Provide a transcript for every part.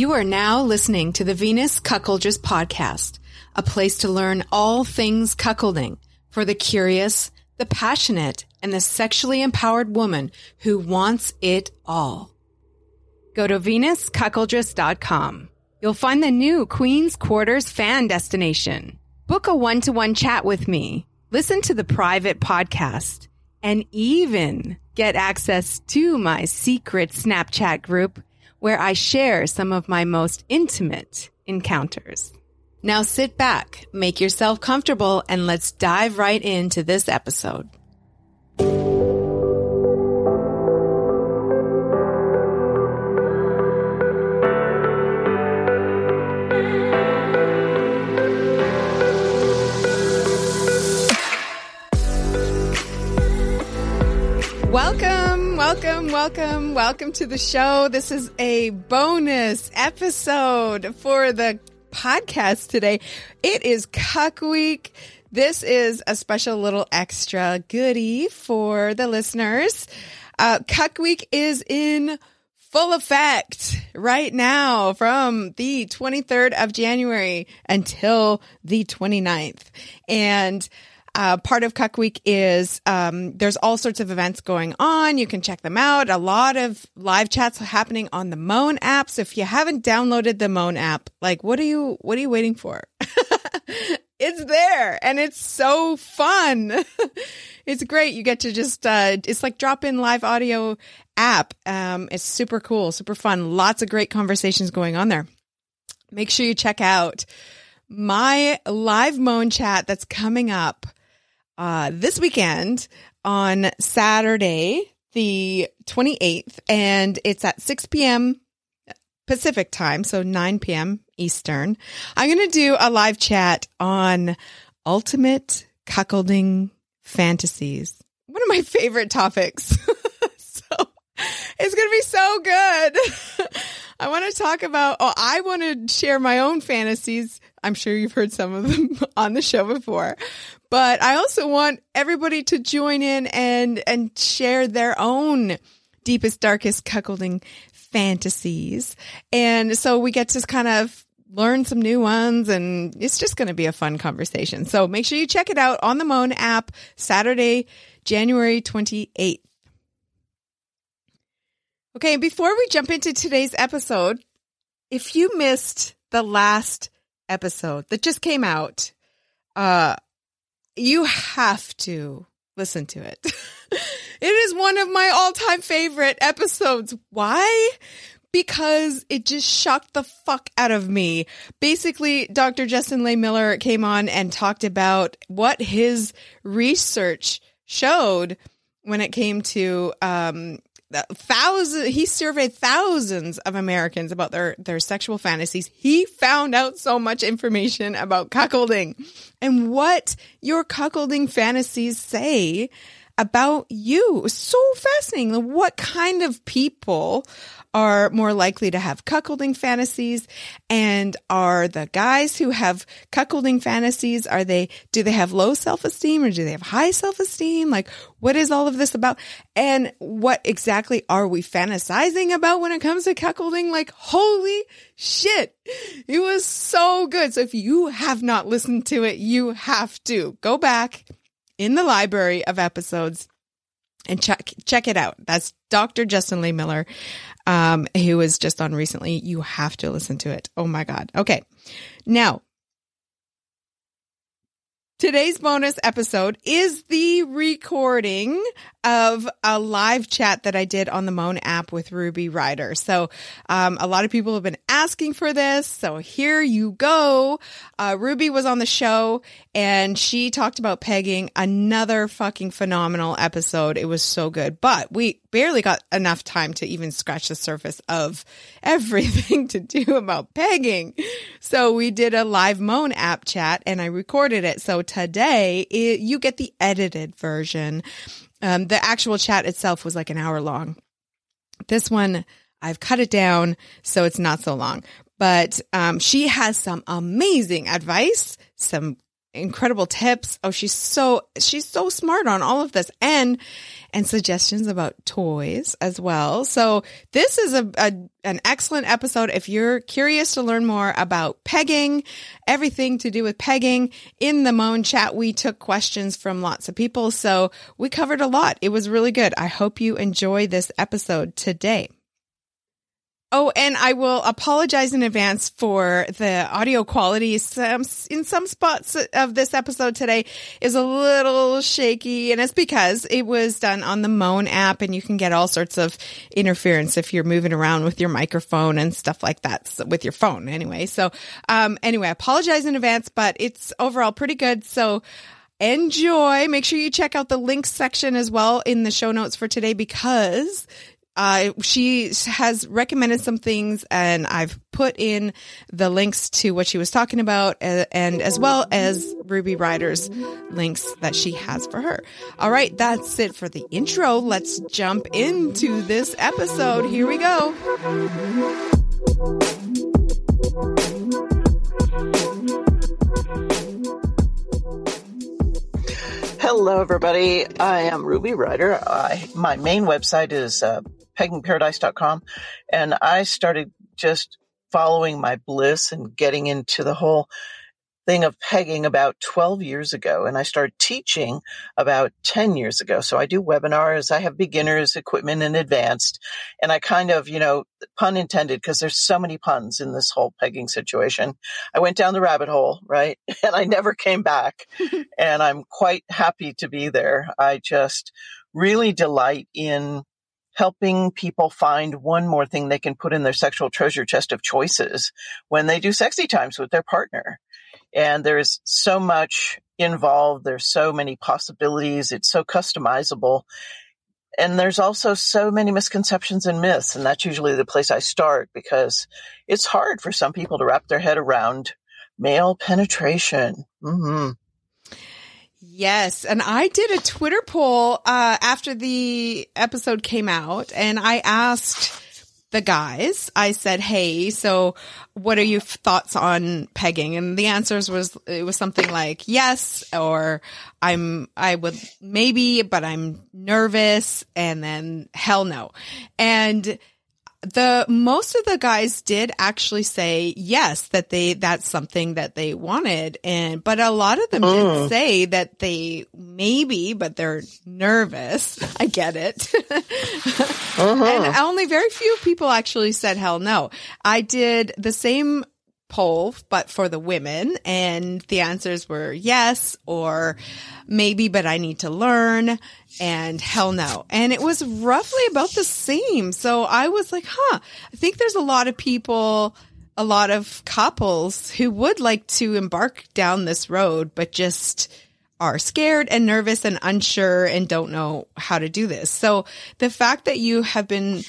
You are now listening to the Venus Cuckoldress podcast, a place to learn all things cuckolding for the curious, the passionate, and the sexually empowered woman who wants it all. Go to venuscuckoldress.com. You'll find the new Queen's Quarters fan destination. Book a one-to-one chat with me. Listen to the private podcast and even get access to my secret Snapchat group where I share some of my most intimate encounters. Now sit back, make yourself comfortable, and let's dive right into this episode. Welcome, welcome, welcome, welcome to the show. This is a bonus episode for the podcast today. It is Cuck Week. This is a special little extra goodie for the listeners. Uh, Cuck Week is in full effect right now from the 23rd of January until the 29th. And uh, part of Cuck Week is um, there's all sorts of events going on. You can check them out. A lot of live chats happening on the Moan app. So if you haven't downloaded the Moan app, like what are you what are you waiting for? it's there and it's so fun. it's great. You get to just uh, it's like drop in live audio app. Um, it's super cool, super fun. Lots of great conversations going on there. Make sure you check out my live Moan chat that's coming up uh, this weekend on Saturday, the 28th, and it's at 6 p.m. Pacific time, so 9 p.m. Eastern. I'm going to do a live chat on ultimate cuckolding fantasies. One of my favorite topics. so it's going to be so good. I want to talk about, oh, I want to share my own fantasies. I'm sure you've heard some of them on the show before, but I also want everybody to join in and, and share their own deepest, darkest cuckolding fantasies. And so we get to kind of learn some new ones and it's just going to be a fun conversation. So make sure you check it out on the Moan app Saturday, January 28th. Okay, before we jump into today's episode, if you missed the last episode that just came out, uh, you have to listen to it. it is one of my all time favorite episodes. Why? Because it just shocked the fuck out of me. Basically, Dr. Justin Lehmiller came on and talked about what his research showed when it came to um, thousands he surveyed thousands of americans about their their sexual fantasies. He found out so much information about cuckolding. And what your cuckolding fantasies say about you. So fascinating. What kind of people are more likely to have cuckolding fantasies? And are the guys who have cuckolding fantasies are they do they have low self-esteem or do they have high self-esteem? Like what is all of this about? And what exactly are we fantasizing about when it comes to cuckolding? Like holy shit! It was so good. So if you have not listened to it you have to go back in the library of episodes and check check it out. That's Dr. Justin Lehmiller, um, who was just on recently. You have to listen to it. Oh my god. Okay, now Today's bonus episode is the recording of a live chat that I did on the Moan app with Ruby Ryder. So, um, a lot of people have been asking for this. So here you go. Uh, Ruby was on the show and she talked about pegging another fucking phenomenal episode. It was so good, but we barely got enough time to even scratch the surface of everything to do about pegging. So we did a live Moan app chat and I recorded it. So today it, you get the edited version. Um, the actual chat itself was like an hour long. This one, I've cut it down so it's not so long. But um, she has some amazing advice, some incredible tips. Oh, she's so she's so smart on all of this and and suggestions about toys as well. So this is a, a an excellent episode if you're curious to learn more about pegging, everything to do with pegging. In the Moan chat, we took questions from lots of people, so we covered a lot. It was really good. I hope you enjoy this episode today. Oh, and I will apologize in advance for the audio quality. Some, in some spots of this episode today is a little shaky, and it's because it was done on the Moan app, and you can get all sorts of interference if you're moving around with your microphone and stuff like that so, with your phone. Anyway, so um, anyway, I apologize in advance, but it's overall pretty good. So enjoy. Make sure you check out the links section as well in the show notes for today because uh, she has recommended some things and I've put in the links to what she was talking about and, and as well as Ruby Ryder's links that she has for her. All right, that's it for the intro. Let's jump into this episode. Here we go. Hello, everybody. I am Ruby Ryder. I, my main website is uh, peggingparadise.com. And I started just following my bliss and getting into the whole thing of pegging about 12 years ago. And I started teaching about 10 years ago. So I do webinars. I have beginners, equipment, and advanced. And I kind of, you know, pun intended, because there's so many puns in this whole pegging situation. I went down the rabbit hole, right? And I never came back. and I'm quite happy to be there. I just really delight in helping people find one more thing they can put in their sexual treasure chest of choices when they do sexy times with their partner. And there's so much involved. There's so many possibilities. It's so customizable. And there's also so many misconceptions and myths. And that's usually the place I start because it's hard for some people to wrap their head around male penetration. Mm-hmm. Yes. And I did a Twitter poll uh, after the episode came out, and I asked the guys, I said, Hey, so what are your thoughts on pegging? And the answers was, it was something like yes, or I'm, I would maybe, but I'm nervous. And then hell no. And the most of the guys did actually say yes that they that's something that they wanted and but a lot of them did mm. say that they maybe but they're nervous i get it uh-huh. and only very few people actually said hell no i did the same poll, but for the women. And the answers were yes, or maybe, but I need to learn, and hell no. And it was roughly about the same. So I was like, huh, I think there's a lot of people, a lot of couples who would like to embark down this road, but just are scared and nervous and unsure and don't know how to do this. So the fact that you have been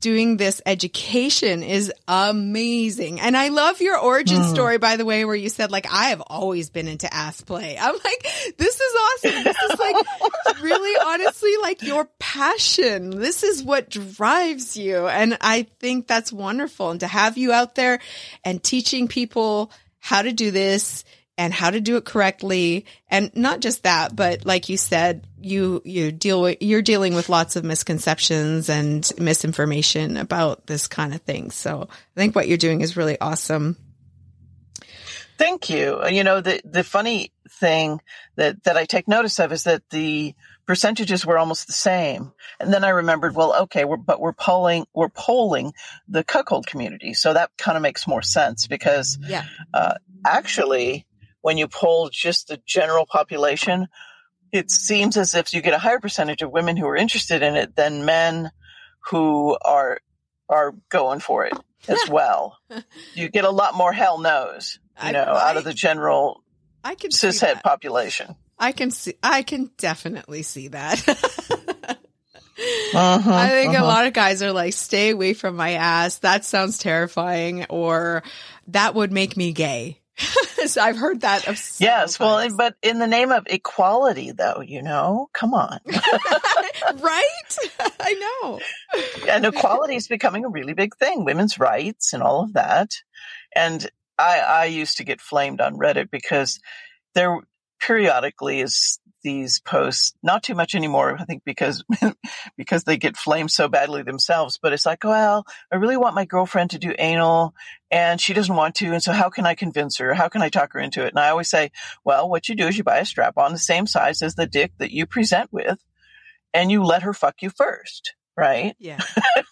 doing this education is amazing. And I love your origin mm. story, by the way, where you said, like, I have always been into ass play. I'm like, this is awesome. This is like really honestly like your passion. This is what drives you. And I think that's wonderful. And to have you out there and teaching people how to do this and how to do it correctly. And not just that, but like you said, you, you deal with, you're dealing with lots of misconceptions and misinformation about this kind of thing. So I think what you're doing is really awesome. Thank you. You know, the, the funny thing that, that I take notice of is that the percentages were almost the same. And then I remembered, well, okay, we're, but we're polling, we're polling the cuckold community. So that kind of makes more sense because, yeah. uh, actually, when you poll just the general population, it seems as if you get a higher percentage of women who are interested in it than men who are are going for it as well. you get a lot more hell nos, you know, I, out of the general I can cishet population. I can see I can definitely see that. Uh-huh, I think uh-huh. a lot of guys are like, stay away from my ass. That sounds terrifying. Or that would make me gay. so I've heard that. Of yes, times. well, but in the name of equality, though, you know, come on, right? I know. and equality is becoming a really big thing. Women's rights and all of that. And I, I used to get flamed on Reddit because there periodically is these posts, not too much anymore, I think because, because they get flamed so badly themselves, but it's like, well, I really want my girlfriend to do anal and she doesn't want to. And so how can I convince her? How can I talk her into it? And I always say, well, what you do is you buy a strap on the same size as the dick that you present with and you let her fuck you first. Right? Yeah.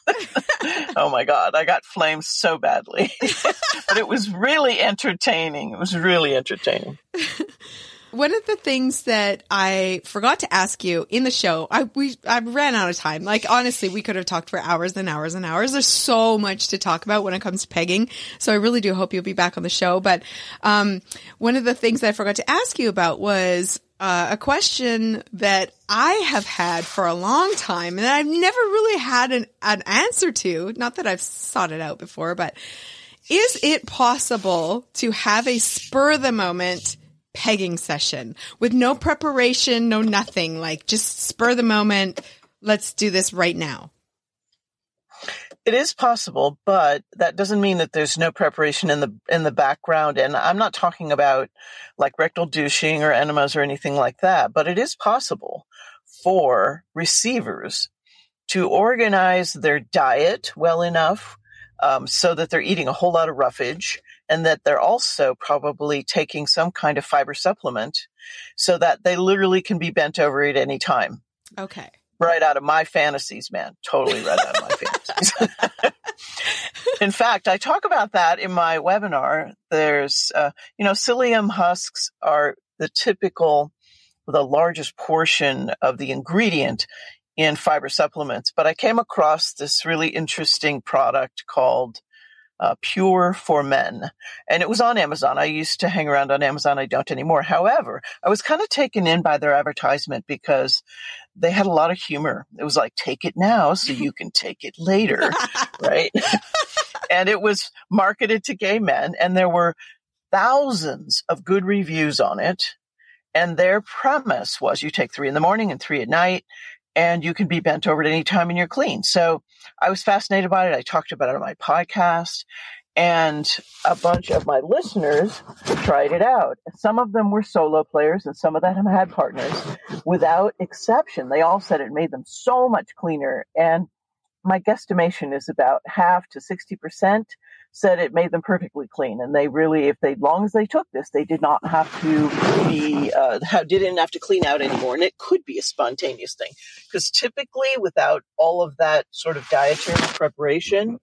oh my God. I got flamed so badly, but it was really entertaining. It was really entertaining. One of the things that I forgot to ask you in the show, I we I ran out of time. Like honestly, we could have talked for hours and hours and hours. There's so much to talk about when it comes to pegging. So I really do hope you'll be back on the show. But um, one of the things that I forgot to ask you about was uh, a question that I have had for a long time and I've never really had an, an answer to. Not that I've sought it out before, but is it possible to have a spur the moment pegging session with no preparation, no nothing, like just spur the moment. Let's do this right now. It is possible, but that doesn't mean that there's no preparation in the in the background. And I'm not talking about like rectal douching or enemas or anything like that, but it is possible for receivers to organize their diet well enough um, so that they're eating a whole lot of roughage and that they're also probably taking some kind of fiber supplement so that they literally can be bent over at any time. Okay. Right out of my fantasies, man. Totally right out of my fantasies. in fact, I talk about that in my webinar. There's, uh, you know, psyllium husks are the typical, the largest portion of the ingredient in fiber supplements, but I came across this really interesting product called uh, Pure for Men. And it was on Amazon. I used to hang around on Amazon. I don't anymore. However, I was kind of taken in by their advertisement because they had a lot of humor. It was like, take it now so you can take it later. right. and it was marketed to gay men and there were thousands of good reviews on it. And their premise was you take three in the morning and three at night and you can be bent over at any time and you're clean. So I was fascinated by it. I talked about it on my podcast and a bunch of my listeners tried it out. Some of them were solo players and some of them had partners. Without exception, they all said it made them so much cleaner. And my guesstimation is about half to 60% said it made them perfectly clean. And they really, if they, long as they took this, they did not have to be, uh, didn't have to clean out anymore. And it could be a spontaneous thing because typically without all of that sort of dietary preparation,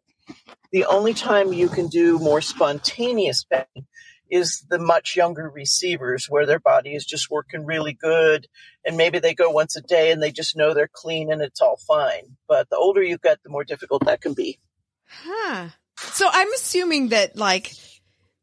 the only time you can do more spontaneous pegging is the much younger receivers where their body is just working really good and maybe they go once a day and they just know they're clean and it's all fine. But the older you get, the more difficult that can be. Huh. So I'm assuming that like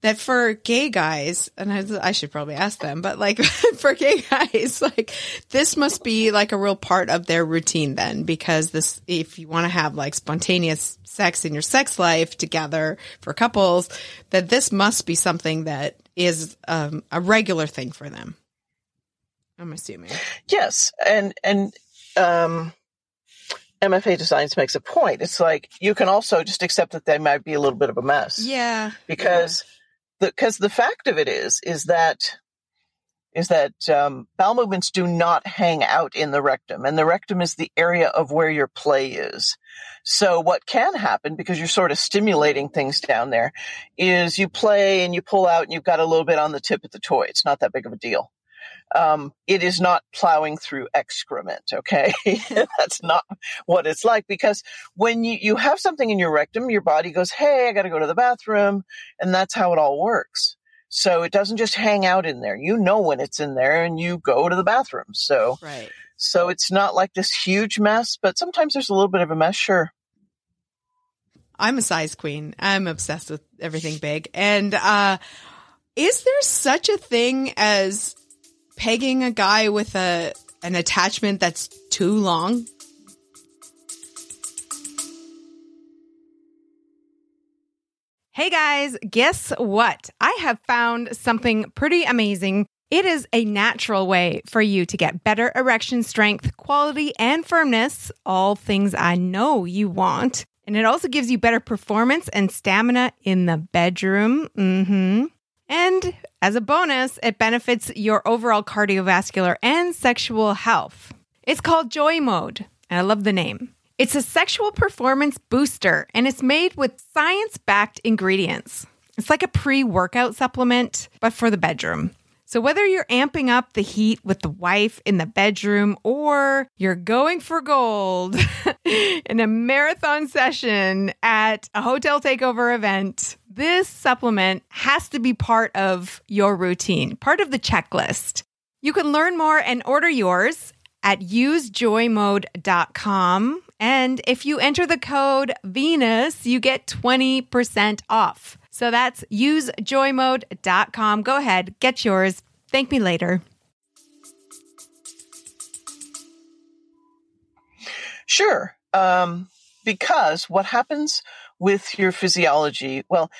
that for gay guys, and I, I, should probably ask them, but like for gay guys, like this must be like a real part of their routine then, because this, if you want to have like spontaneous sex in your sex life together for couples, that this must be something that is um, a regular thing for them. I'm assuming. Yes, and and um, MFA Designs makes a point. It's like you can also just accept that they might be a little bit of a mess. Yeah. Because yeah. The because the fact of it is is that is that um, bowel movements do not hang out in the rectum, and the rectum is the area of where your play is. So what can happen because you're sort of stimulating things down there is you play and you pull out and you've got a little bit on the tip of the toy. It's not that big of a deal um, it is not plowing through excrement. Okay. That's not what it's like because when you, you have something in your rectum, your body goes, Hey, I got to go to the bathroom. And that's how it all works. So it doesn't just hang out in there. You know when it's in there and you go to the bathroom. So, right. so it's not like this huge mess, but sometimes there's a little bit of a mess. Sure. I'm a size queen. I'm obsessed with everything big. And, uh, is there such a thing as pegging a guy with a an attachment that's too long? Hey guys, guess what? I have found something pretty amazing. It is a natural way for you to get better erection strength, quality, and firmness, all things I know you want. And it also gives you better performance and stamina in the bedroom. Mm-hmm. And as a bonus, it benefits your overall cardiovascular and sexual health. It's called Joy Mode, and I love the name. It's a sexual performance booster, and it's made with science backed ingredients. It's like a pre workout supplement, but for the bedroom. So, whether you're amping up the heat with the wife in the bedroom or you're going for gold in a marathon session at a hotel takeover event, this supplement has to be part of your routine, part of the checklist. You can learn more and order yours at usejoymode.com. And if you enter the code Venus, you get 20% off. So that's usejoymode.com. Go ahead, get yours. Thank me later. Sure. Um, because what happens with your physiology, well,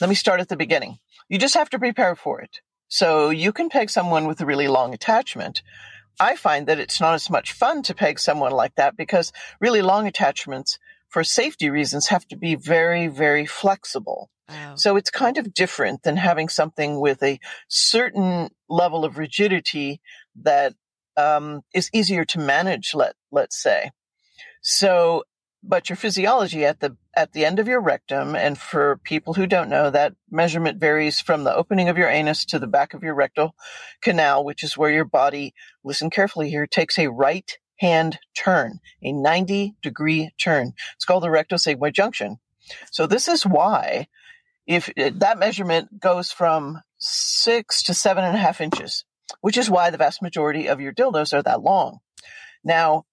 let me start at the beginning. You just have to prepare for it. So you can peg someone with a really long attachment. I find that it's not as much fun to peg someone like that because really long attachments for safety reasons have to be very, very flexible. Wow. So it's kind of different than having something with a certain level of rigidity that um, is easier to manage. Let let's say. So, but your physiology at the at the end of your rectum, and for people who don't know, that measurement varies from the opening of your anus to the back of your rectal canal, which is where your body. Listen carefully here. Takes a right hand turn, a 90 degree turn. It's called the rectosigmoid junction. So this is why if uh, that measurement goes from six to seven and a half inches, which is why the vast majority of your dildos are that long. Now,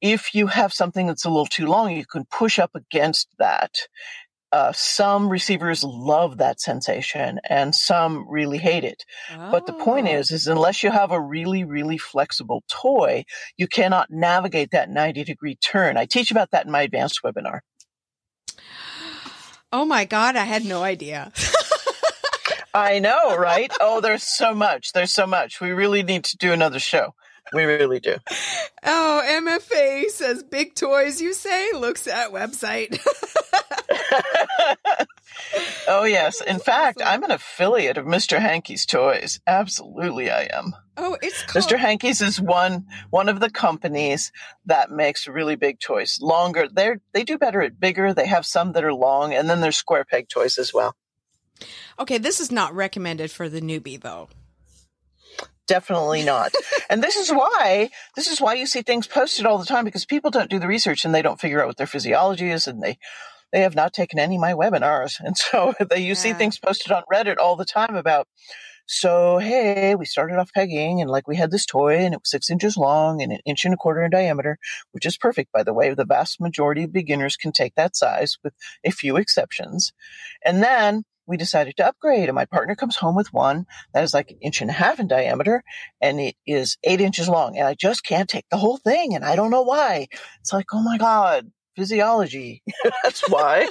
if you have something that's a little too long, you can push up against that. Uh, some receivers love that sensation and some really hate it. Oh. But the point is, is unless you have a really, really flexible toy, you cannot navigate that 90 degree turn. I teach about that in my advanced webinar. Oh my God, I had no idea. I know, right? Oh, there's so much. There's so much. We really need to do another show. We really do. Oh, MFA says big toys, you say? Looks at website. oh, yes. In fact, I'm an affiliate of Mr. Hankey's Toys. Absolutely, I am. Oh, it's called- Mr. Hankey's is one one of the companies that makes really big toys. Longer, they they do better at bigger. They have some that are long, and then there's square peg toys as well. Okay, this is not recommended for the newbie, though definitely not. and this is why this is why you see things posted all the time because people don't do the research and they don't figure out what their physiology is and they they have not taken any of my webinars. And so they you yeah. see things posted on Reddit all the time about so hey, we started off pegging and like we had this toy and it was six inches long and an inch and a quarter in diameter, which is perfect by the way. The vast majority of beginners can take that size with a few exceptions. And then we decided to upgrade and my partner comes home with one that is like an inch and a half in diameter and it is eight inches long and I just can't take the whole thing and I don't know why. It's like, oh my God, physiology. That's why.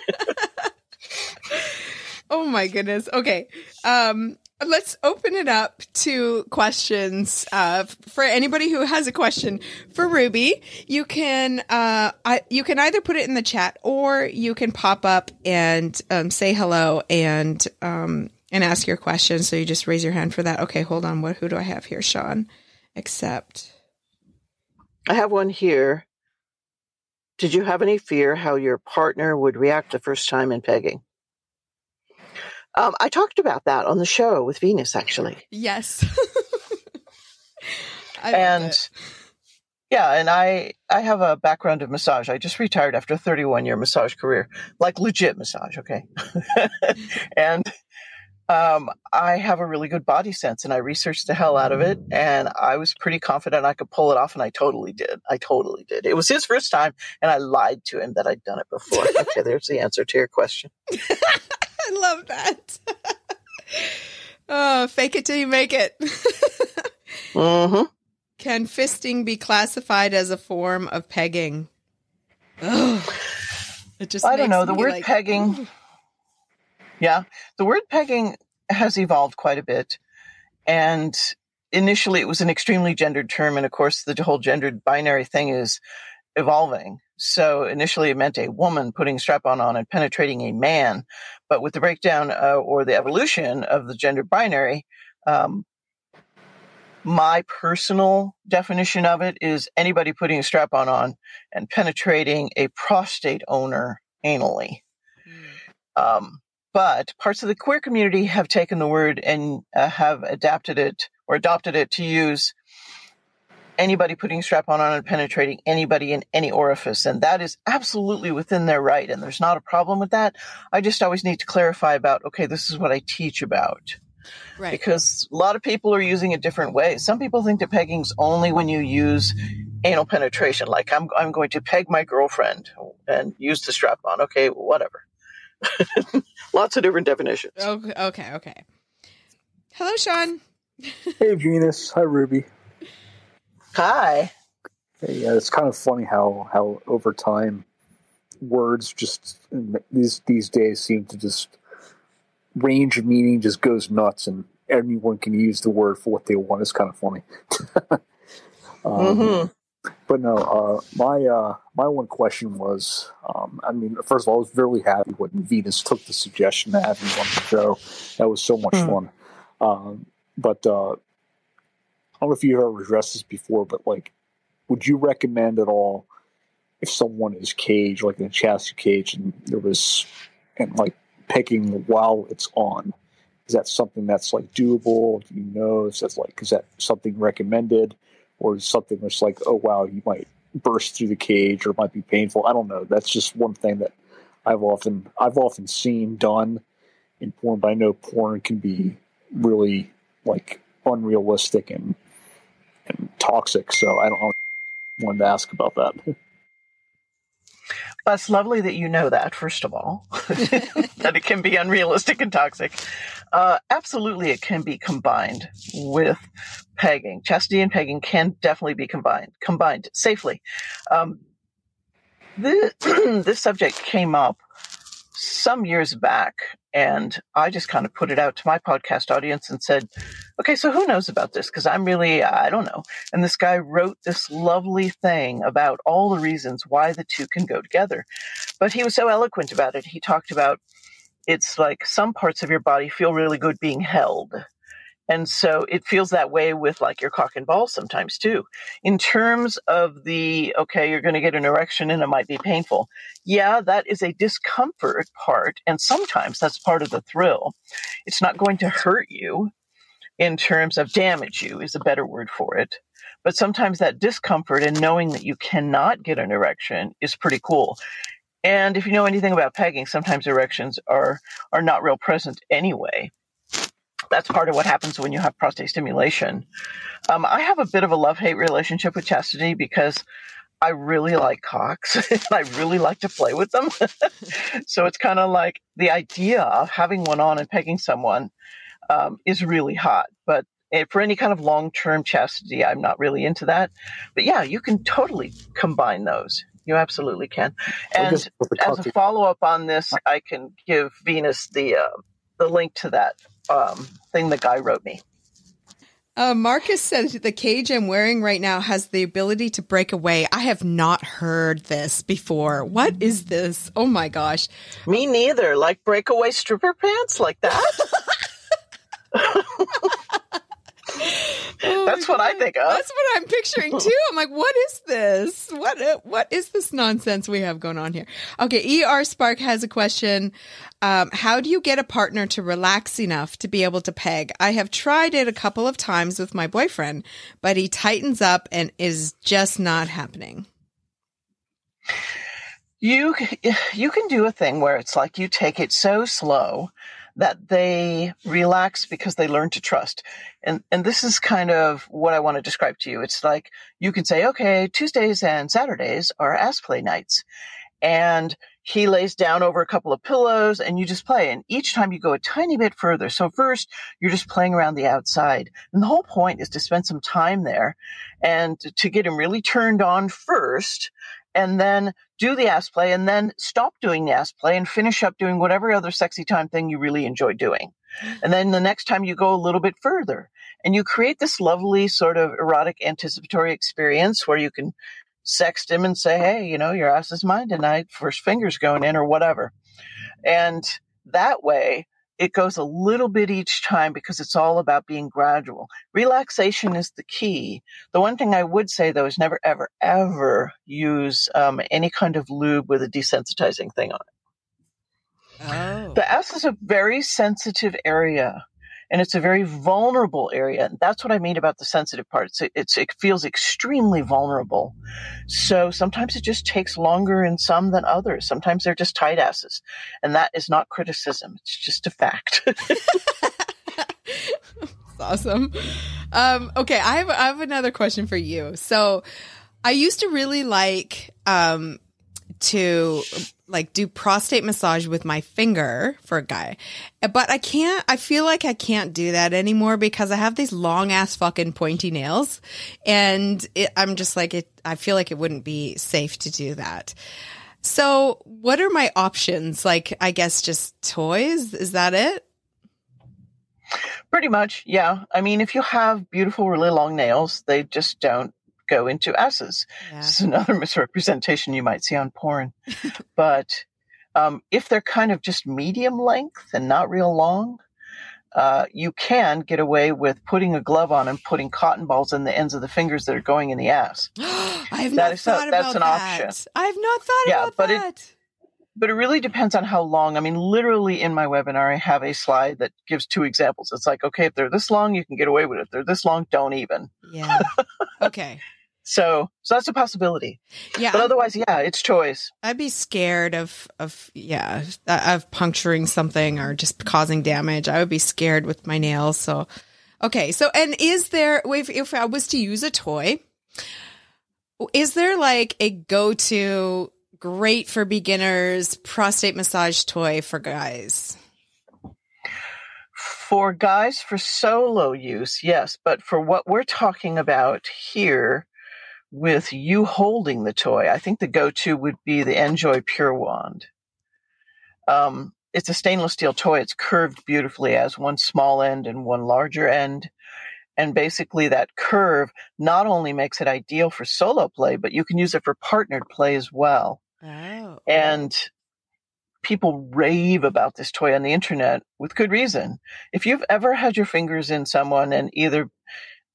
oh my goodness. Okay. Um, let's open it up to questions uh, for anybody who has a question for ruby you can uh, I, you can either put it in the chat or you can pop up and um, say hello and um, and ask your question. So you just raise your hand for that. Okay hold on. What who do i have here? Sean accept. I have one here. Did you have any fear how your partner would react the first time in pegging um, I talked about that on the show with Venus, actually. Yes. and yeah, and I I have a background of massage. I just retired after a 31 year massage career, like legit massage. Okay, and um, I have a really good body sense, and I researched the hell out of it, and I was pretty confident I could pull it off, and I totally did. I totally did. It was his first time, and I lied to him that I'd done it before. okay, there's the answer to your question. I love that. oh, fake it till you make it. mm-hmm. Can fisting be classified as a form of pegging? Ugh. It just I don't know. The word like, pegging. Ooh. Yeah, the word pegging has evolved quite a bit, and initially it was an extremely gendered term, and of course the whole gendered binary thing is evolving. So initially it meant a woman putting strap on on and penetrating a man. But with the breakdown uh, or the evolution of the gender binary, um, my personal definition of it is anybody putting a strap on on and penetrating a prostate owner anally. Mm. Um, but parts of the queer community have taken the word and uh, have adapted it or adopted it to use anybody putting strap on on and penetrating anybody in any orifice. And that is absolutely within their right. And there's not a problem with that. I just always need to clarify about, okay, this is what I teach about. Right. Because a lot of people are using it different ways. Some people think that pegging's only when you use anal penetration. Like I'm, I'm going to peg my girlfriend and use the strap on. Okay, whatever. Lots of different definitions. Okay, okay, okay. Hello, Sean. hey, Venus. Hi, Ruby. Hi. Yeah, it's kind of funny how how over time words just these these days seem to just range of meaning just goes nuts, and anyone can use the word for what they want. It's kind of funny. um, mm-hmm. But no, uh, my uh, my one question was, um, I mean, first of all, I was really happy when Venus took the suggestion to have you on the show. That was so much mm. fun. Um, but uh, don't know if you've ever addressed this before, but like, would you recommend at all if someone is caged, like in a chastity cage, and there was, and like pegging while it's on? Is that something that's like doable? Do you know if that's like, is that something recommended? Or is something that's like, oh wow, you might burst through the cage or it might be painful. I don't know. That's just one thing that I've often I've often seen done in porn, but I know porn can be really like unrealistic and and toxic. So I don't. Wanted to ask about that. Well, it's lovely that you know that, first of all, that it can be unrealistic and toxic. Uh, absolutely, it can be combined with pegging. Chastity and pegging can definitely be combined, combined safely. Um, this, this subject came up some years back and I just kind of put it out to my podcast audience and said, okay, so who knows about this? Because I'm really, I don't know. And this guy wrote this lovely thing about all the reasons why the two can go together. But he was so eloquent about it. He talked about it's like some parts of your body feel really good being held. And so it feels that way with like your cock and ball sometimes too. In terms of the, okay, you're going to get an erection and it might be painful. Yeah, that is a discomfort part. And sometimes that's part of the thrill. It's not going to hurt you in terms of damage you is a better word for it. But sometimes that discomfort and knowing that you cannot get an erection is pretty cool. And if you know anything about pegging, sometimes erections are, are not real present anyway that's part of what happens when you have prostate stimulation. Um, I have a bit of a love hate relationship with chastity because I really like cocks and I really like to play with them. so it's kind of like the idea of having one on and pegging someone um, is really hot. But eh, for any kind of long term chastity, I'm not really into that. But yeah, you can totally combine those. You absolutely can. And as a follow up on this, I can give Venus the uh, the link to that um, thing the guy wrote me. Uh, Marcus says the cage I'm wearing right now has the ability to break away. I have not heard this before. What is this? Oh my gosh. Me neither. Like breakaway stripper pants like that? Oh That's what I think of. That's what I'm picturing too. I'm like, what is this? What uh, what is this nonsense we have going on here? Okay, ER Spark has a question. Um, how do you get a partner to relax enough to be able to peg? I have tried it a couple of times with my boyfriend, but he tightens up and is just not happening. You you can do a thing where it's like you take it so slow that they relax because they learn to trust. And, and this is kind of what I want to describe to you. It's like you can say, okay, Tuesdays and Saturdays are ass play nights. And he lays down over a couple of pillows and you just play. And each time you go a tiny bit further. So first you're just playing around the outside. And the whole point is to spend some time there and to get him really turned on first and then do the ass play and then stop doing the ass play and finish up doing whatever other sexy time thing you really enjoy doing. And then the next time you go a little bit further and you create this lovely sort of erotic anticipatory experience where you can sext him and say, hey, you know, your ass is mine tonight, first fingers going in or whatever. And that way, it goes a little bit each time because it's all about being gradual. Relaxation is the key. The one thing I would say though is never, ever, ever use um, any kind of lube with a desensitizing thing on it. Oh. The ass is a very sensitive area and it's a very vulnerable area. And that's what I mean about the sensitive part. It's, it's, it feels extremely vulnerable. So sometimes it just takes longer in some than others. Sometimes they're just tight asses. And that is not criticism. It's just a fact. awesome. Um, okay. I have, I have another question for you. So I used to really like, um, to like do prostate massage with my finger for a guy. But I can't, I feel like I can't do that anymore because I have these long ass fucking pointy nails. And it, I'm just like, it, I feel like it wouldn't be safe to do that. So what are my options? Like, I guess just toys? Is that it? Pretty much, yeah. I mean, if you have beautiful, really long nails, they just don't go into asses. Yeah. This is another misrepresentation you might see on porn. but um, if they're kind of just medium length and not real long, uh, you can get away with putting a glove on and putting cotton balls in the ends of the fingers that are going in the ass. I have not thought a, about that's an that. option. I have not thought yeah, about but that. It, but it really depends on how long. I mean, literally in my webinar, I have a slide that gives two examples. It's like, okay, if they're this long, you can get away with it. If they're this long, don't even. Yeah. Okay. So, so that's a possibility. Yeah. But otherwise, yeah, it's choice. I'd be scared of, of, yeah, uh, of puncturing something or just causing damage. I would be scared with my nails. So, okay. So, and is there, if, if I was to use a toy, is there like a go to great for beginners prostate massage toy for guys? For guys for solo use, yes. But for what we're talking about here, with you holding the toy, I think the go-to would be the Njoy Pure Wand. Um, it's a stainless steel toy. It's curved beautifully as one small end and one larger end. And basically that curve not only makes it ideal for solo play, but you can use it for partnered play as well. Oh. And people rave about this toy on the internet with good reason. If you've ever had your fingers in someone and either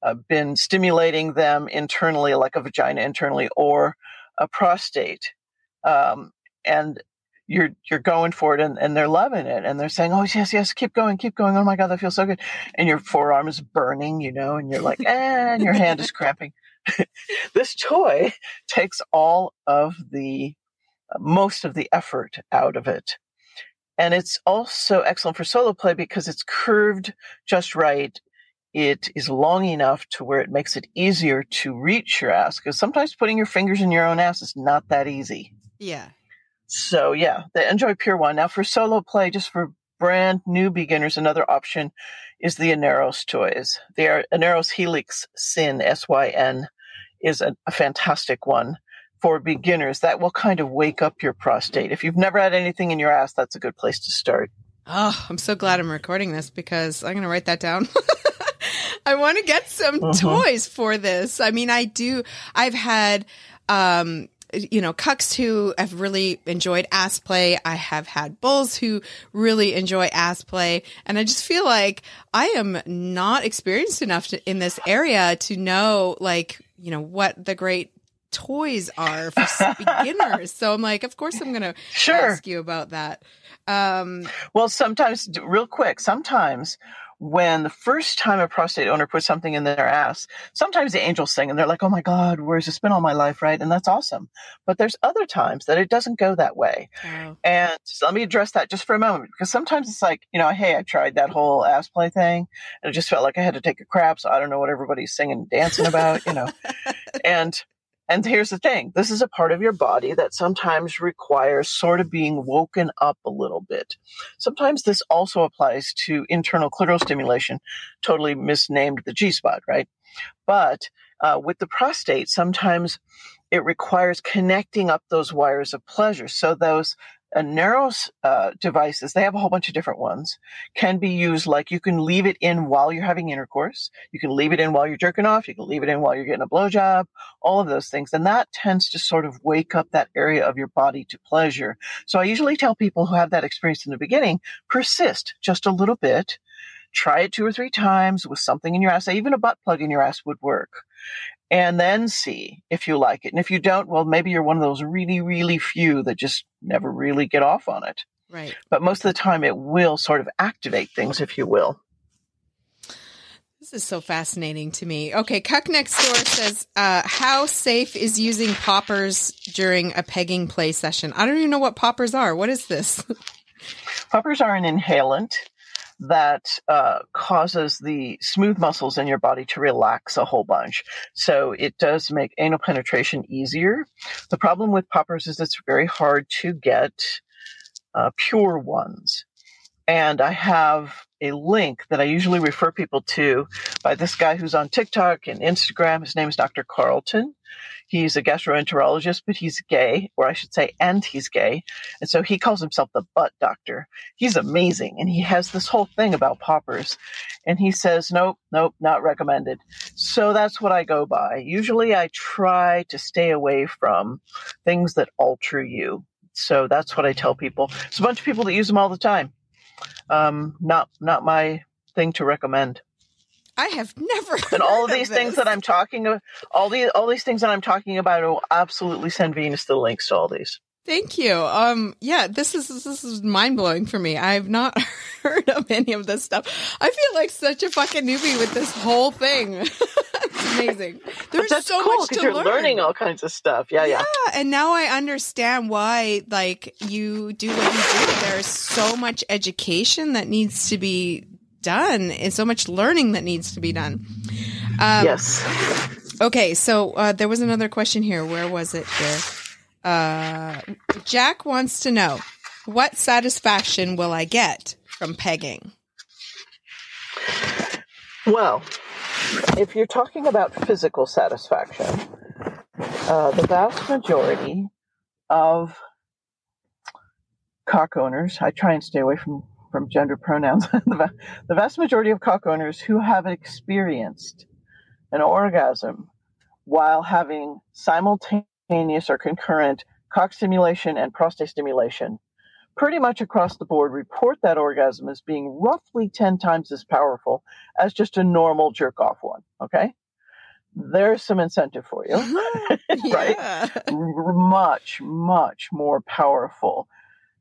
uh, been stimulating them internally, like a vagina internally, or a prostate, um, and you're you're going for it, and, and they're loving it, and they're saying, "Oh yes, yes, keep going, keep going. Oh my god, that feels so good," and your forearm is burning, you know, and you're like, eh, and your hand is cramping. this toy takes all of the uh, most of the effort out of it. And it's also excellent for solo play because it's curved just right it is long enough to where it makes it easier to reach your ass because sometimes putting your fingers in your own ass is not that easy. Yeah. So yeah, the Njoy Pure Wand. Now for solo play, just for brand new beginners, another option is the Aneros toys. The Aneros Helix Syn S Y N is a, a fantastic one for beginners. That will kind of wake up your prostate. If you've never had anything in your ass, that's a good place to start. Oh, I'm so glad I'm recording this because I'm going to write that down. I want to get some uh-huh. toys for this. I mean, I do. I've had, um, you know, cucks who have really enjoyed ass play. I have had bulls who really enjoy ass play. And I just feel like I am not experienced enough to, in this area to know, like, you know, what the great toys are for beginners. So I'm like, of course I'm going to sure. ask you about that. Um, well, sometimes, real quick, sometimes when the first time a prostate owner puts something in their ass, sometimes the angels sing and they're like, oh my God, where's this been all my life, right? And that's awesome. But there's other times that it doesn't go that way. And so let me address that just for a moment because sometimes it's like, you know, hey, I tried that whole ass play thing and it just felt like I had to take a crap. So I don't know what everybody's singing and dancing about, you know. and and here's the thing this is a part of your body that sometimes requires sort of being woken up a little bit. Sometimes this also applies to internal clitoral stimulation, totally misnamed the G spot, right? But uh, with the prostate, sometimes it requires connecting up those wires of pleasure. So those Aneros uh, devices, they have a whole bunch of different ones, can be used like you can leave it in while you're having intercourse. You can leave it in while you're jerking off. You can leave it in while you're getting a blowjob, all of those things. And that tends to sort of wake up that area of your body to pleasure. So I usually tell people who have that experience in the beginning, persist just a little bit. Try it two or three times with something in your ass. Even a butt plug in your ass would work and then see if you like it. And if you don't, well, maybe you're one of those really, really few that just never really get off on it. Right. But most of the time, it will sort of activate things, if you will. This is so fascinating to me. Okay, Cuck next door says, uh, "How safe is using poppers during a pegging play session?" I don't even know what poppers are. What is this? poppers are an inhalant that uh, causes the smooth muscles in your body to relax a whole bunch. So it does make anal penetration easier. The problem with poppers is it's very hard to get uh, pure ones. And I have a link that I usually refer people to by this guy who's on TikTok and Instagram. His name is Dr. Carlton. He's a gastroenterologist, but he's gay, or I should say, and he's gay. And so he calls himself the butt doctor. He's amazing. And he has this whole thing about poppers. And he says, nope, nope, not recommended. So that's what I go by. Usually I try to stay away from things that alter you. So that's what I tell people. It's a bunch of people that use them all the time. Um, not, not my thing to recommend. I have never. And all of these of things that I'm talking about, all these all these things that I'm talking about, will absolutely send Venus the links to all these. Thank you. Um, yeah, this is this is mind blowing for me. I've not heard of any of this stuff. I feel like such a fucking newbie with this whole thing. it's amazing. There's so cool, much to you're learn. learning all kinds of stuff. Yeah, yeah, yeah. And now I understand why, like, you do what you do. There's so much education that needs to be done and so much learning that needs to be done. Um, yes. Okay, so uh, there was another question here. Where was it here? Uh, Jack wants to know what satisfaction will I get from pegging? Well, if you're talking about physical satisfaction, uh, the vast majority of cock owners, I try and stay away from from gender pronouns, the, vast majority of cock owners who have experienced an orgasm while having simultaneous or concurrent cock stimulation and prostate stimulation, pretty much across the board, report that orgasm as being roughly 10 times as powerful as just a normal jerk off one. Okay. There's some incentive for you, right? Much, much more powerful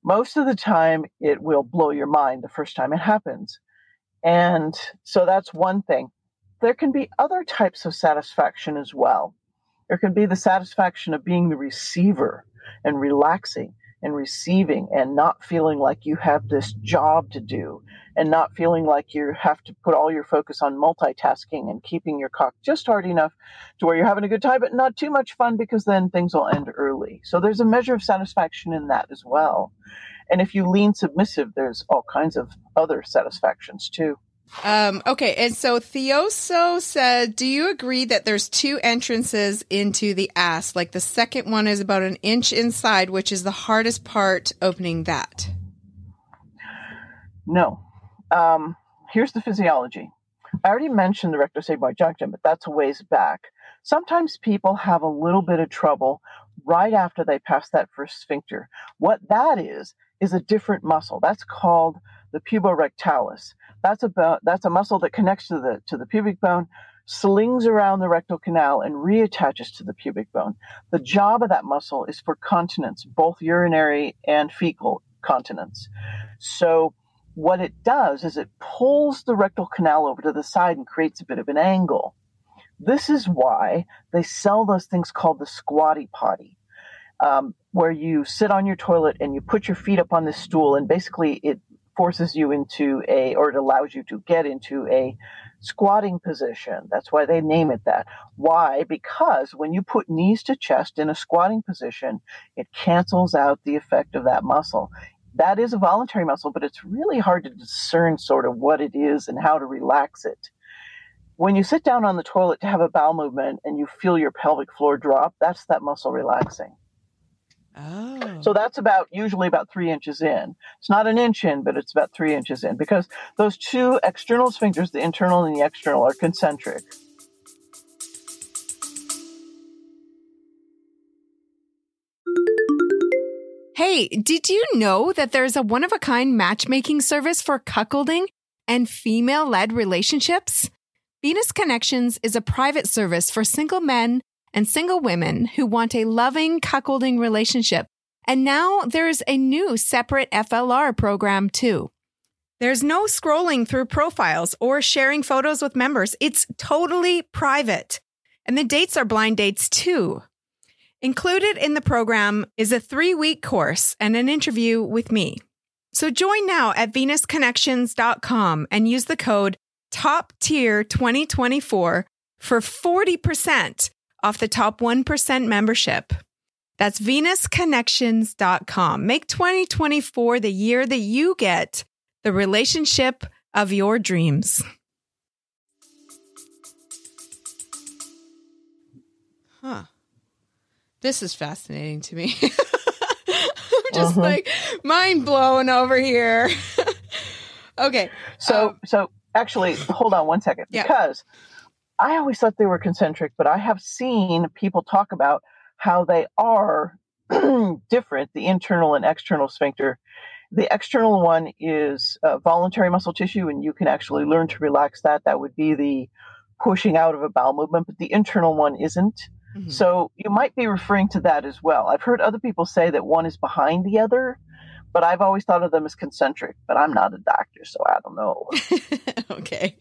most of the time it will blow your mind the first time it happens. And so that's one thing. There can be other types of satisfaction as well. There can be the satisfaction of being the receiver and relaxing and receiving and not feeling like you have this job to do and not feeling like you have to put all your focus on multitasking and keeping your cock just hard enough to where you're having a good time, but not too much fun because then things will end early. So there's a measure of satisfaction in that as well. And if you lean submissive, there's all kinds of other satisfactions too. Um, okay, and so Theoso said, "Do you agree that there's two entrances into the ass? Like the second one is about an inch inside, which is the hardest part. Opening that." No. Um, here's the physiology. I already mentioned the rectosigmoid junction, but that's a ways back. Sometimes people have a little bit of trouble right after they pass that first sphincter. What that is is a different muscle. That's called the puborectalis. That's about that's a muscle that connects to the to the pubic bone, slings around the rectal canal and reattaches to the pubic bone. The job of that muscle is for continence, both urinary and fecal continence. So what it does is it pulls the rectal canal over to the side and creates a bit of an angle. This is why they sell those things called the squatty potty, um, where you sit on your toilet and you put your feet up on this stool, and basically it forces you into a, or it allows you to get into a squatting position. That's why they name it that. Why? Because when you put knees to chest in a squatting position, it cancels out the effect of that muscle that is a voluntary muscle, but it's really hard to discern sort of what it is and how to relax it. When you sit down on the toilet to have a bowel movement and you feel your pelvic floor drop, that's that muscle relaxing. Oh. So that's about usually about three inches in. It's not an inch in, but it's about three inches in because those two external sphincters, the internal and the external, are concentric. Hey, did you know that there's a one of a kind matchmaking service for cuckolding and female led relationships? Venus Connections is a private service for single men and single women who want a loving cuckolding relationship. And now there's a new separate FLR program too. There's no scrolling through profiles or sharing photos with members. It's totally private. And the dates are blind dates too. Included in the program is a three week course and an interview with me. So join now at venusconnections.com and use the code top tier 2024 for 40% off the top 1% membership. That's venusconnections.com. Make 2024 the year that you get the relationship of your dreams. Huh. This is fascinating to me. I'm just Mhm. like mind blown over here. okay. So, Um, so actually, hold on one second Yeah. because I always thought they were concentric, but I have seen people talk about how they are different, the internal and external sphincter. The external one is uh, voluntary muscle tissue, and you can actually learn to relax that. That would be the pushing out of a bowel movement, but the internal one isn't. mhm. So you might be referring to that as well. I've heard other people say that one is behind the other, but I've always thought of them as concentric. But I'm not a doctor, so I don't know. okay.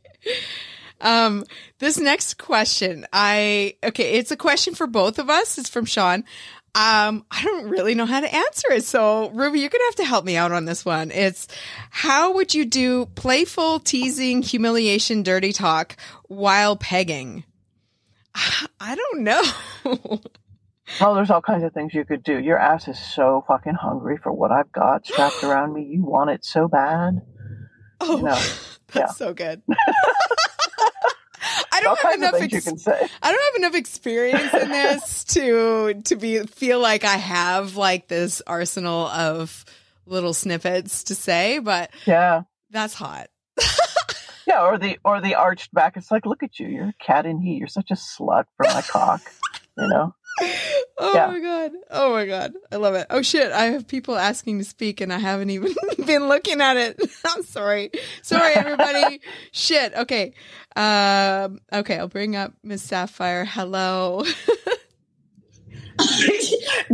Um, this next question, I okay, it's a question for both of us. It's from Sean. Um, I don't really know how to answer it. So, Ruby, you're gonna have to help me out on this one. It's how would you do playful teasing, humiliation, dirty talk while pegging? I don't know. Oh, there's all kinds of things you could do. Your ass is so fucking hungry for what I've got strapped around me. You want it so bad. oh, No. that's Yeah. so good. I don't have enough ex-. I don't have enough experience in this to to be feel like I have like this arsenal of little snippets to say, but Yeah. that's hot. Yeah, or the or the arched back. It's like, look at you. You're a cat in heat. You're such a slut for my cock. You know? Oh Yeah. my god. Oh my god. I love it. Oh shit, I have people asking to speak and I haven't even been looking at it. I'm sorry. Sorry everybody. shit. Okay. Um okay, I'll bring up Miss Sapphire. Hello.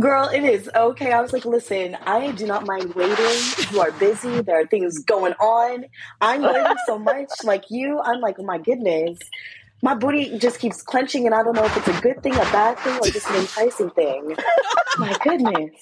Girl, it is okay. I was like, listen, I do not mind waiting. You are busy. There are things going on. I'm waiting so much. Like you, I'm like, oh my goodness. My booty just keeps clenching, and I don't know if it's a good thing, a bad thing, or just an enticing thing. my goodness.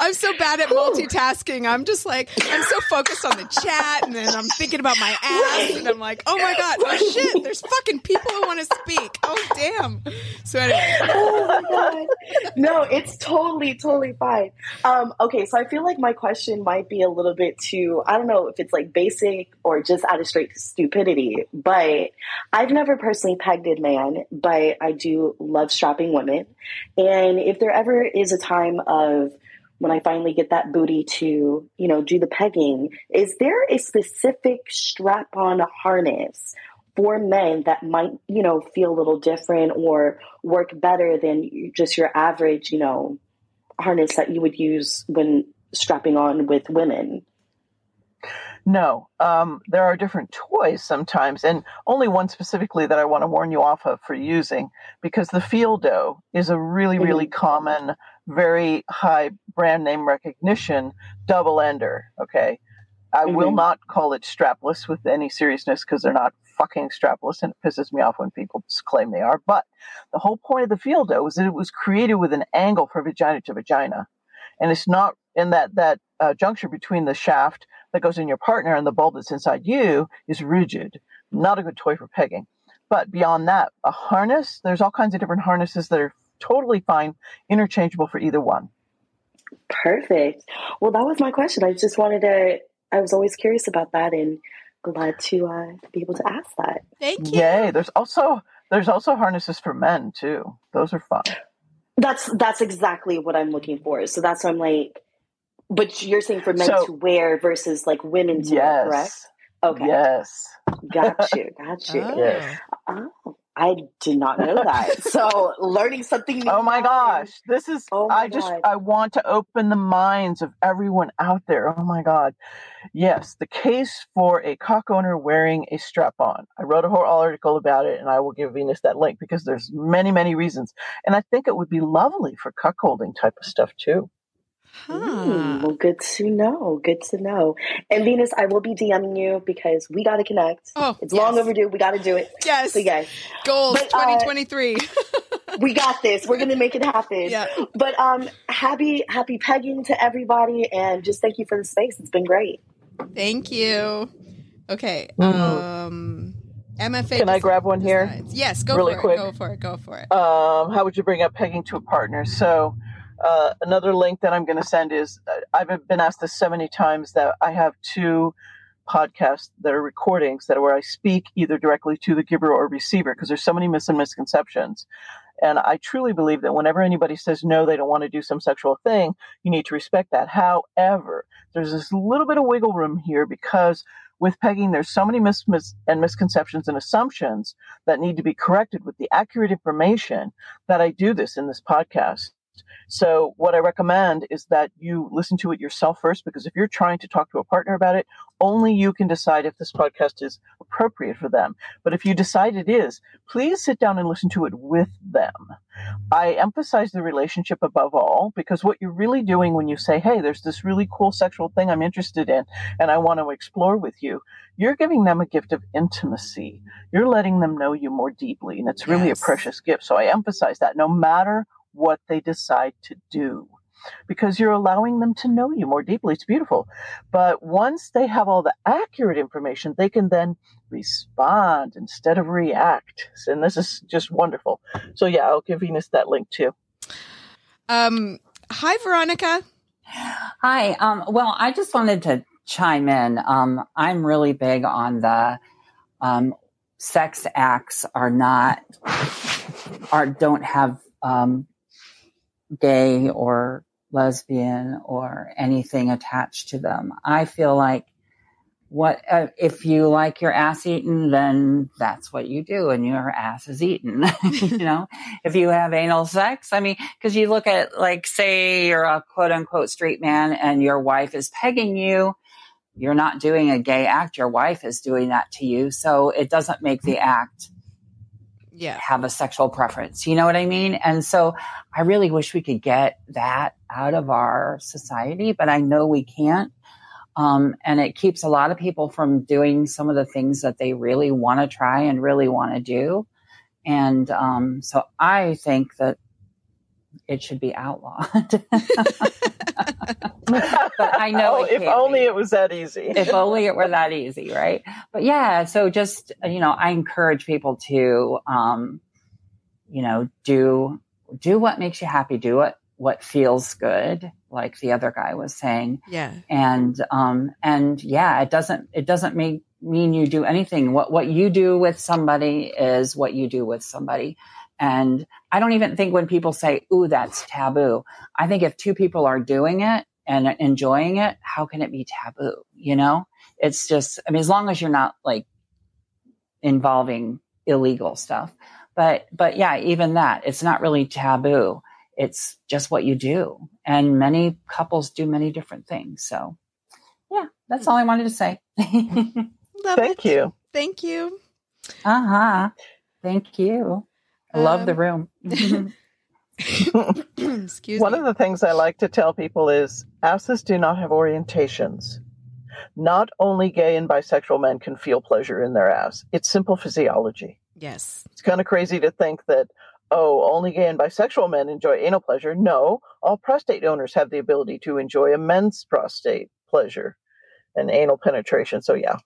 I'm so bad at multitasking. I'm just like I'm so focused on the chat, and then I'm thinking about my ass, and I'm like, oh my god, oh shit, there's fucking people who want to speak. Oh damn. So anyway, oh my god. No it's totally totally fine. Um okay so i feel like my question might be a little bit too i don't know if it's like basic or just out of straight stupidity but i've never personally pegged a man but i do love strapping women. And if there ever is a time of when I finally get that booty to, you know, do the pegging, is there a specific strap on harness for men that might, you know, feel a little different or work better than just your average, you know, harness that you would use when strapping on with women? No, um, there are different toys sometimes, and only one specifically that I want to warn you off of for using because the Feeldoe is a really, really common, very high brand name recognition double ender. Okay. I will Mhm. not call it strapless with any seriousness because they're not fucking strapless, and it pisses me off when people just claim they are. But the whole point of the Feeldoe was that it was created with an angle for vagina to vagina, and it's not in that that uh, juncture between the shaft that goes in your partner and the bulb that's inside you is rigid. Not a good toy for pegging. But beyond that, a harness, there's all kinds of different harnesses that are totally fine, interchangeable for either one. Perfect. Well, that was my question. I just wanted to, I was always curious about that and glad to uh, be able to ask that. thank you. Yay. There's also there's also harnesses for men too. Those are fun. That's that's exactly what I'm looking for. So that's why I'm like, but you're saying for men So- to wear versus like women to wear, correct? Okay, Yes. got you, got you. Oh. Yes. Oh, I did not know that. so learning something new. Oh my gosh. This is Oh I just God. I want to open the minds of everyone out there. Oh my god. Yes, the case for a cock owner wearing a strap on. I wrote a whole article about it and I will give Venus that link because there's many, many reasons. And I think it would be lovely for cuckolding type of stuff too. Mm, well, good to know. Good to know. And Venus, I will be DMing you because we got to connect. Oh, It's long overdue. We got to do it. Yes. So, guys, Goals But, uh, 2023. we got this. We're gonna make it happen. yeah. But um, happy happy pegging to everybody, and just thank you for the space. It's been great. Thank you. Okay. Mhm. Um, MFA. Can I grab one here? Yes. Go Really for quick? it. Go for it. Go for it. um, how would you bring up pegging to a partner? So, uh, another link that I'm going to send is uh, I've been asked this so many times that I have two podcasts that are recordings that are where I speak either directly to the giver or receiver because there's so many mis and misconceptions. And I truly believe that whenever anybody says no, they don't want to do some sexual thing, you need to respect that. However, there's this little bit of wiggle room here because with pegging, there's so many mis, mis and misconceptions and assumptions that need to be corrected with the accurate information that I do this in this podcast. So what I recommend is that you listen to it yourself first, because if you're trying to talk to a partner about it, only you can decide if this podcast is appropriate for them. But if you decide it is, please sit down and listen to it with them. I emphasize the relationship above all because what you're really doing when you say, Hey, there's this really cool sexual thing I'm interested in and I want to explore with you, you're giving them a gift of intimacy. You're letting them know you more deeply. And it's really Yes. a precious gift. So I emphasize that no matter what they decide to do because you're allowing them to know you more deeply. It's beautiful. But once they have all the accurate information, they can then respond instead of react. And this is just wonderful. So yeah, I'll give Venus that link too. Um, hi, Veronica. Hi. Um, well, I just wanted to chime in. Um, I'm really big on the um, sex acts are not are don't have um, gay or lesbian or anything attached to them. I feel like what uh, if you like your ass eaten, then that's what you do, and your ass is eaten. you know, if you have anal sex, I mean, because you look at like, say, you're a quote unquote straight man, and your wife is pegging you. You're not doing a gay act. Your wife is doing that to you, so it doesn't make the act Yeah. have a sexual preference. You know what I mean? And so I really wish we could get that out of our society, but I know we can't. Um, and it keeps a lot of people from doing some of the things that they really want to try and really want to do. And um, so I think that it should be outlawed. but I know Oh, if only be it was that easy. if only it were that easy, right? But yeah, so just you know, I encourage people to, um, you know, do do what makes you happy, do what what feels good, like the other guy was saying, Yeah. and um, and yeah, it doesn't it doesn't make mean you do anything. What what you do with somebody is what you do with somebody. And I don't even think when people say, "Ooh, that's taboo," I think if two people are doing it and enjoying it, how can it be taboo? You know, it's just, I mean, as long as you're not like involving illegal stuff. But, but yeah, even that, it's not really taboo. It's just what you do. And many couples do many different things. So yeah, that's all I wanted to say. Love Thank it. you. Thank you. uh huh. Thank you. I love the Um, room. Excuse One me. of the things I like to tell people is asses do not have orientations. Not only gay and bisexual men can feel pleasure in their ass. It's simple physiology. yes. It's kind of crazy to think that, oh, only gay and bisexual men enjoy anal pleasure. No, all prostate owners have the ability to enjoy immense prostate pleasure and anal penetration. So, yeah.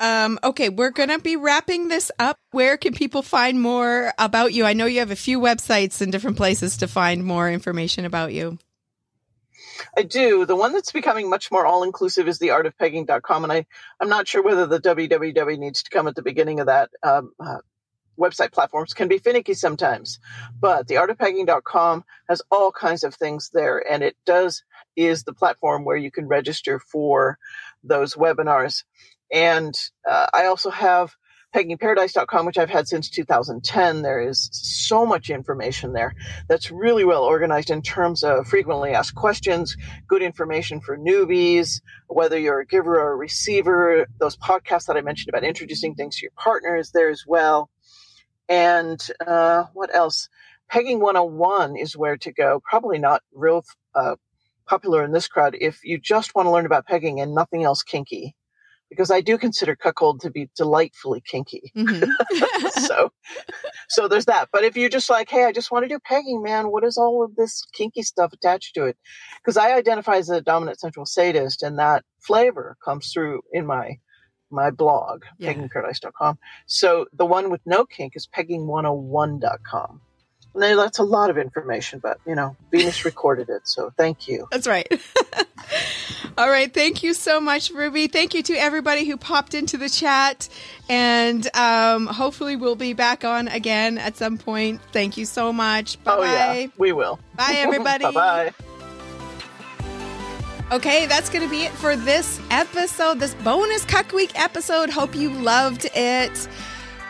Um, okay, we're going to be wrapping this up. Where can people find more about you? I know you have a few websites and different places to find more information about you. I do. The one that's becoming much more all inclusive is theartofpegging.com. And I, I'm not sure whether the www needs to come at the beginning of that. Um, uh, website platforms can be finicky sometimes, but the artofpegging.com has all kinds of things there. And it does is the platform where you can register for those webinars. And uh, I also have peggingparadise.com, which I've had since 2010. There is so much information there that's really well organized in terms of frequently asked questions, good information for newbies, whether you're a giver or a receiver, those podcasts that I mentioned about introducing things to your partner is there as well. And uh, what else? Pegging 101 is where to go. Probably not real uh, popular in this crowd if you just want to learn about pegging and nothing else kinky because I do consider cuckold to be delightfully kinky. Mm-hmm. so, so there's that. But if you're just like, hey, I just want to do pegging, man, what is all of this kinky stuff attached to it? Because I identify as a dominant central sadist, and that flavor comes through in my my blog, yeah. peggingparadise.com. So the one with no kink is pegging101.com. No, that's a lot of information, but you know, Venus recorded it, so thank you. That's right. All right, thank you so much, Ruby. Thank you to everybody who popped into the chat, and um, hopefully we'll be back on again at some point. Thank you so much. Bye. Oh yeah, we will. Bye, everybody. bye bye. Okay, that's going to be it for this episode, this bonus Cuck Week episode. Hope you loved it.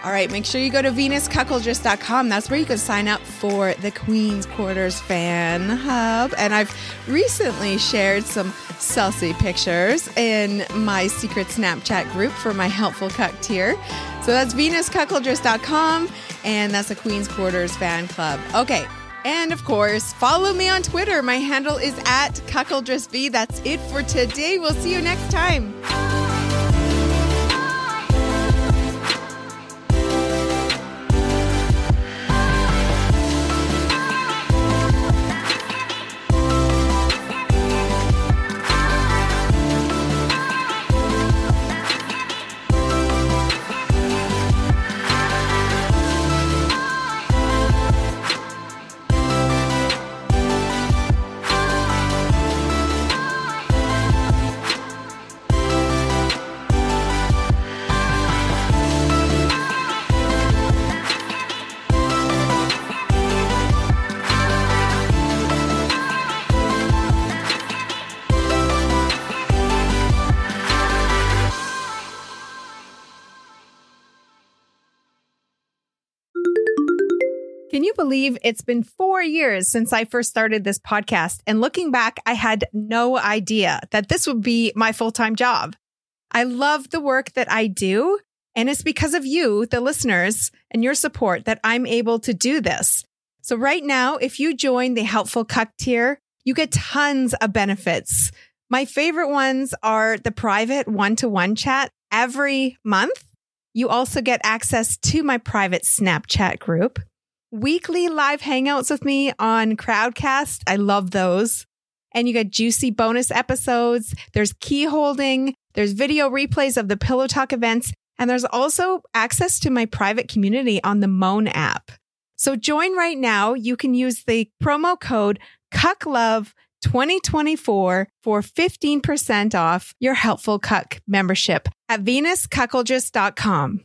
All right, make sure you go to venuscuckoldress.com. That's where you can sign up for the Queen's Quarters Fan Hub. And I've recently shared some Celsi pictures in my secret Snapchat group for my helpful cuck tier. So that's venuscuckoldress.com, and that's the Queen's Quarters Fan Club. Okay, and of course, follow me on Twitter. My handle is at cuckoldressv. That's it for today. We'll see you next time. Believe it's been four years since I first started this podcast? And looking back, I had no idea that this would be my full time job. I love the work that I do. And it's because of you, the listeners, and your support that I'm able to do this. So right now, if you join the Helpful Cuck tier, you get tons of benefits. My favorite ones are the private one to one chat every month. You also get access to my private Snapchat group weekly live hangouts with me on Crowdcast. I love those. And you get juicy bonus episodes. There's key holding. There's video replays of the Pillow Talk events. And there's also access to my private community on the Moan app. So join right now. You can use the promo code CUCKLOVE 2024 for 15% off your Helpful Cuck membership at venuscuckoldress.com.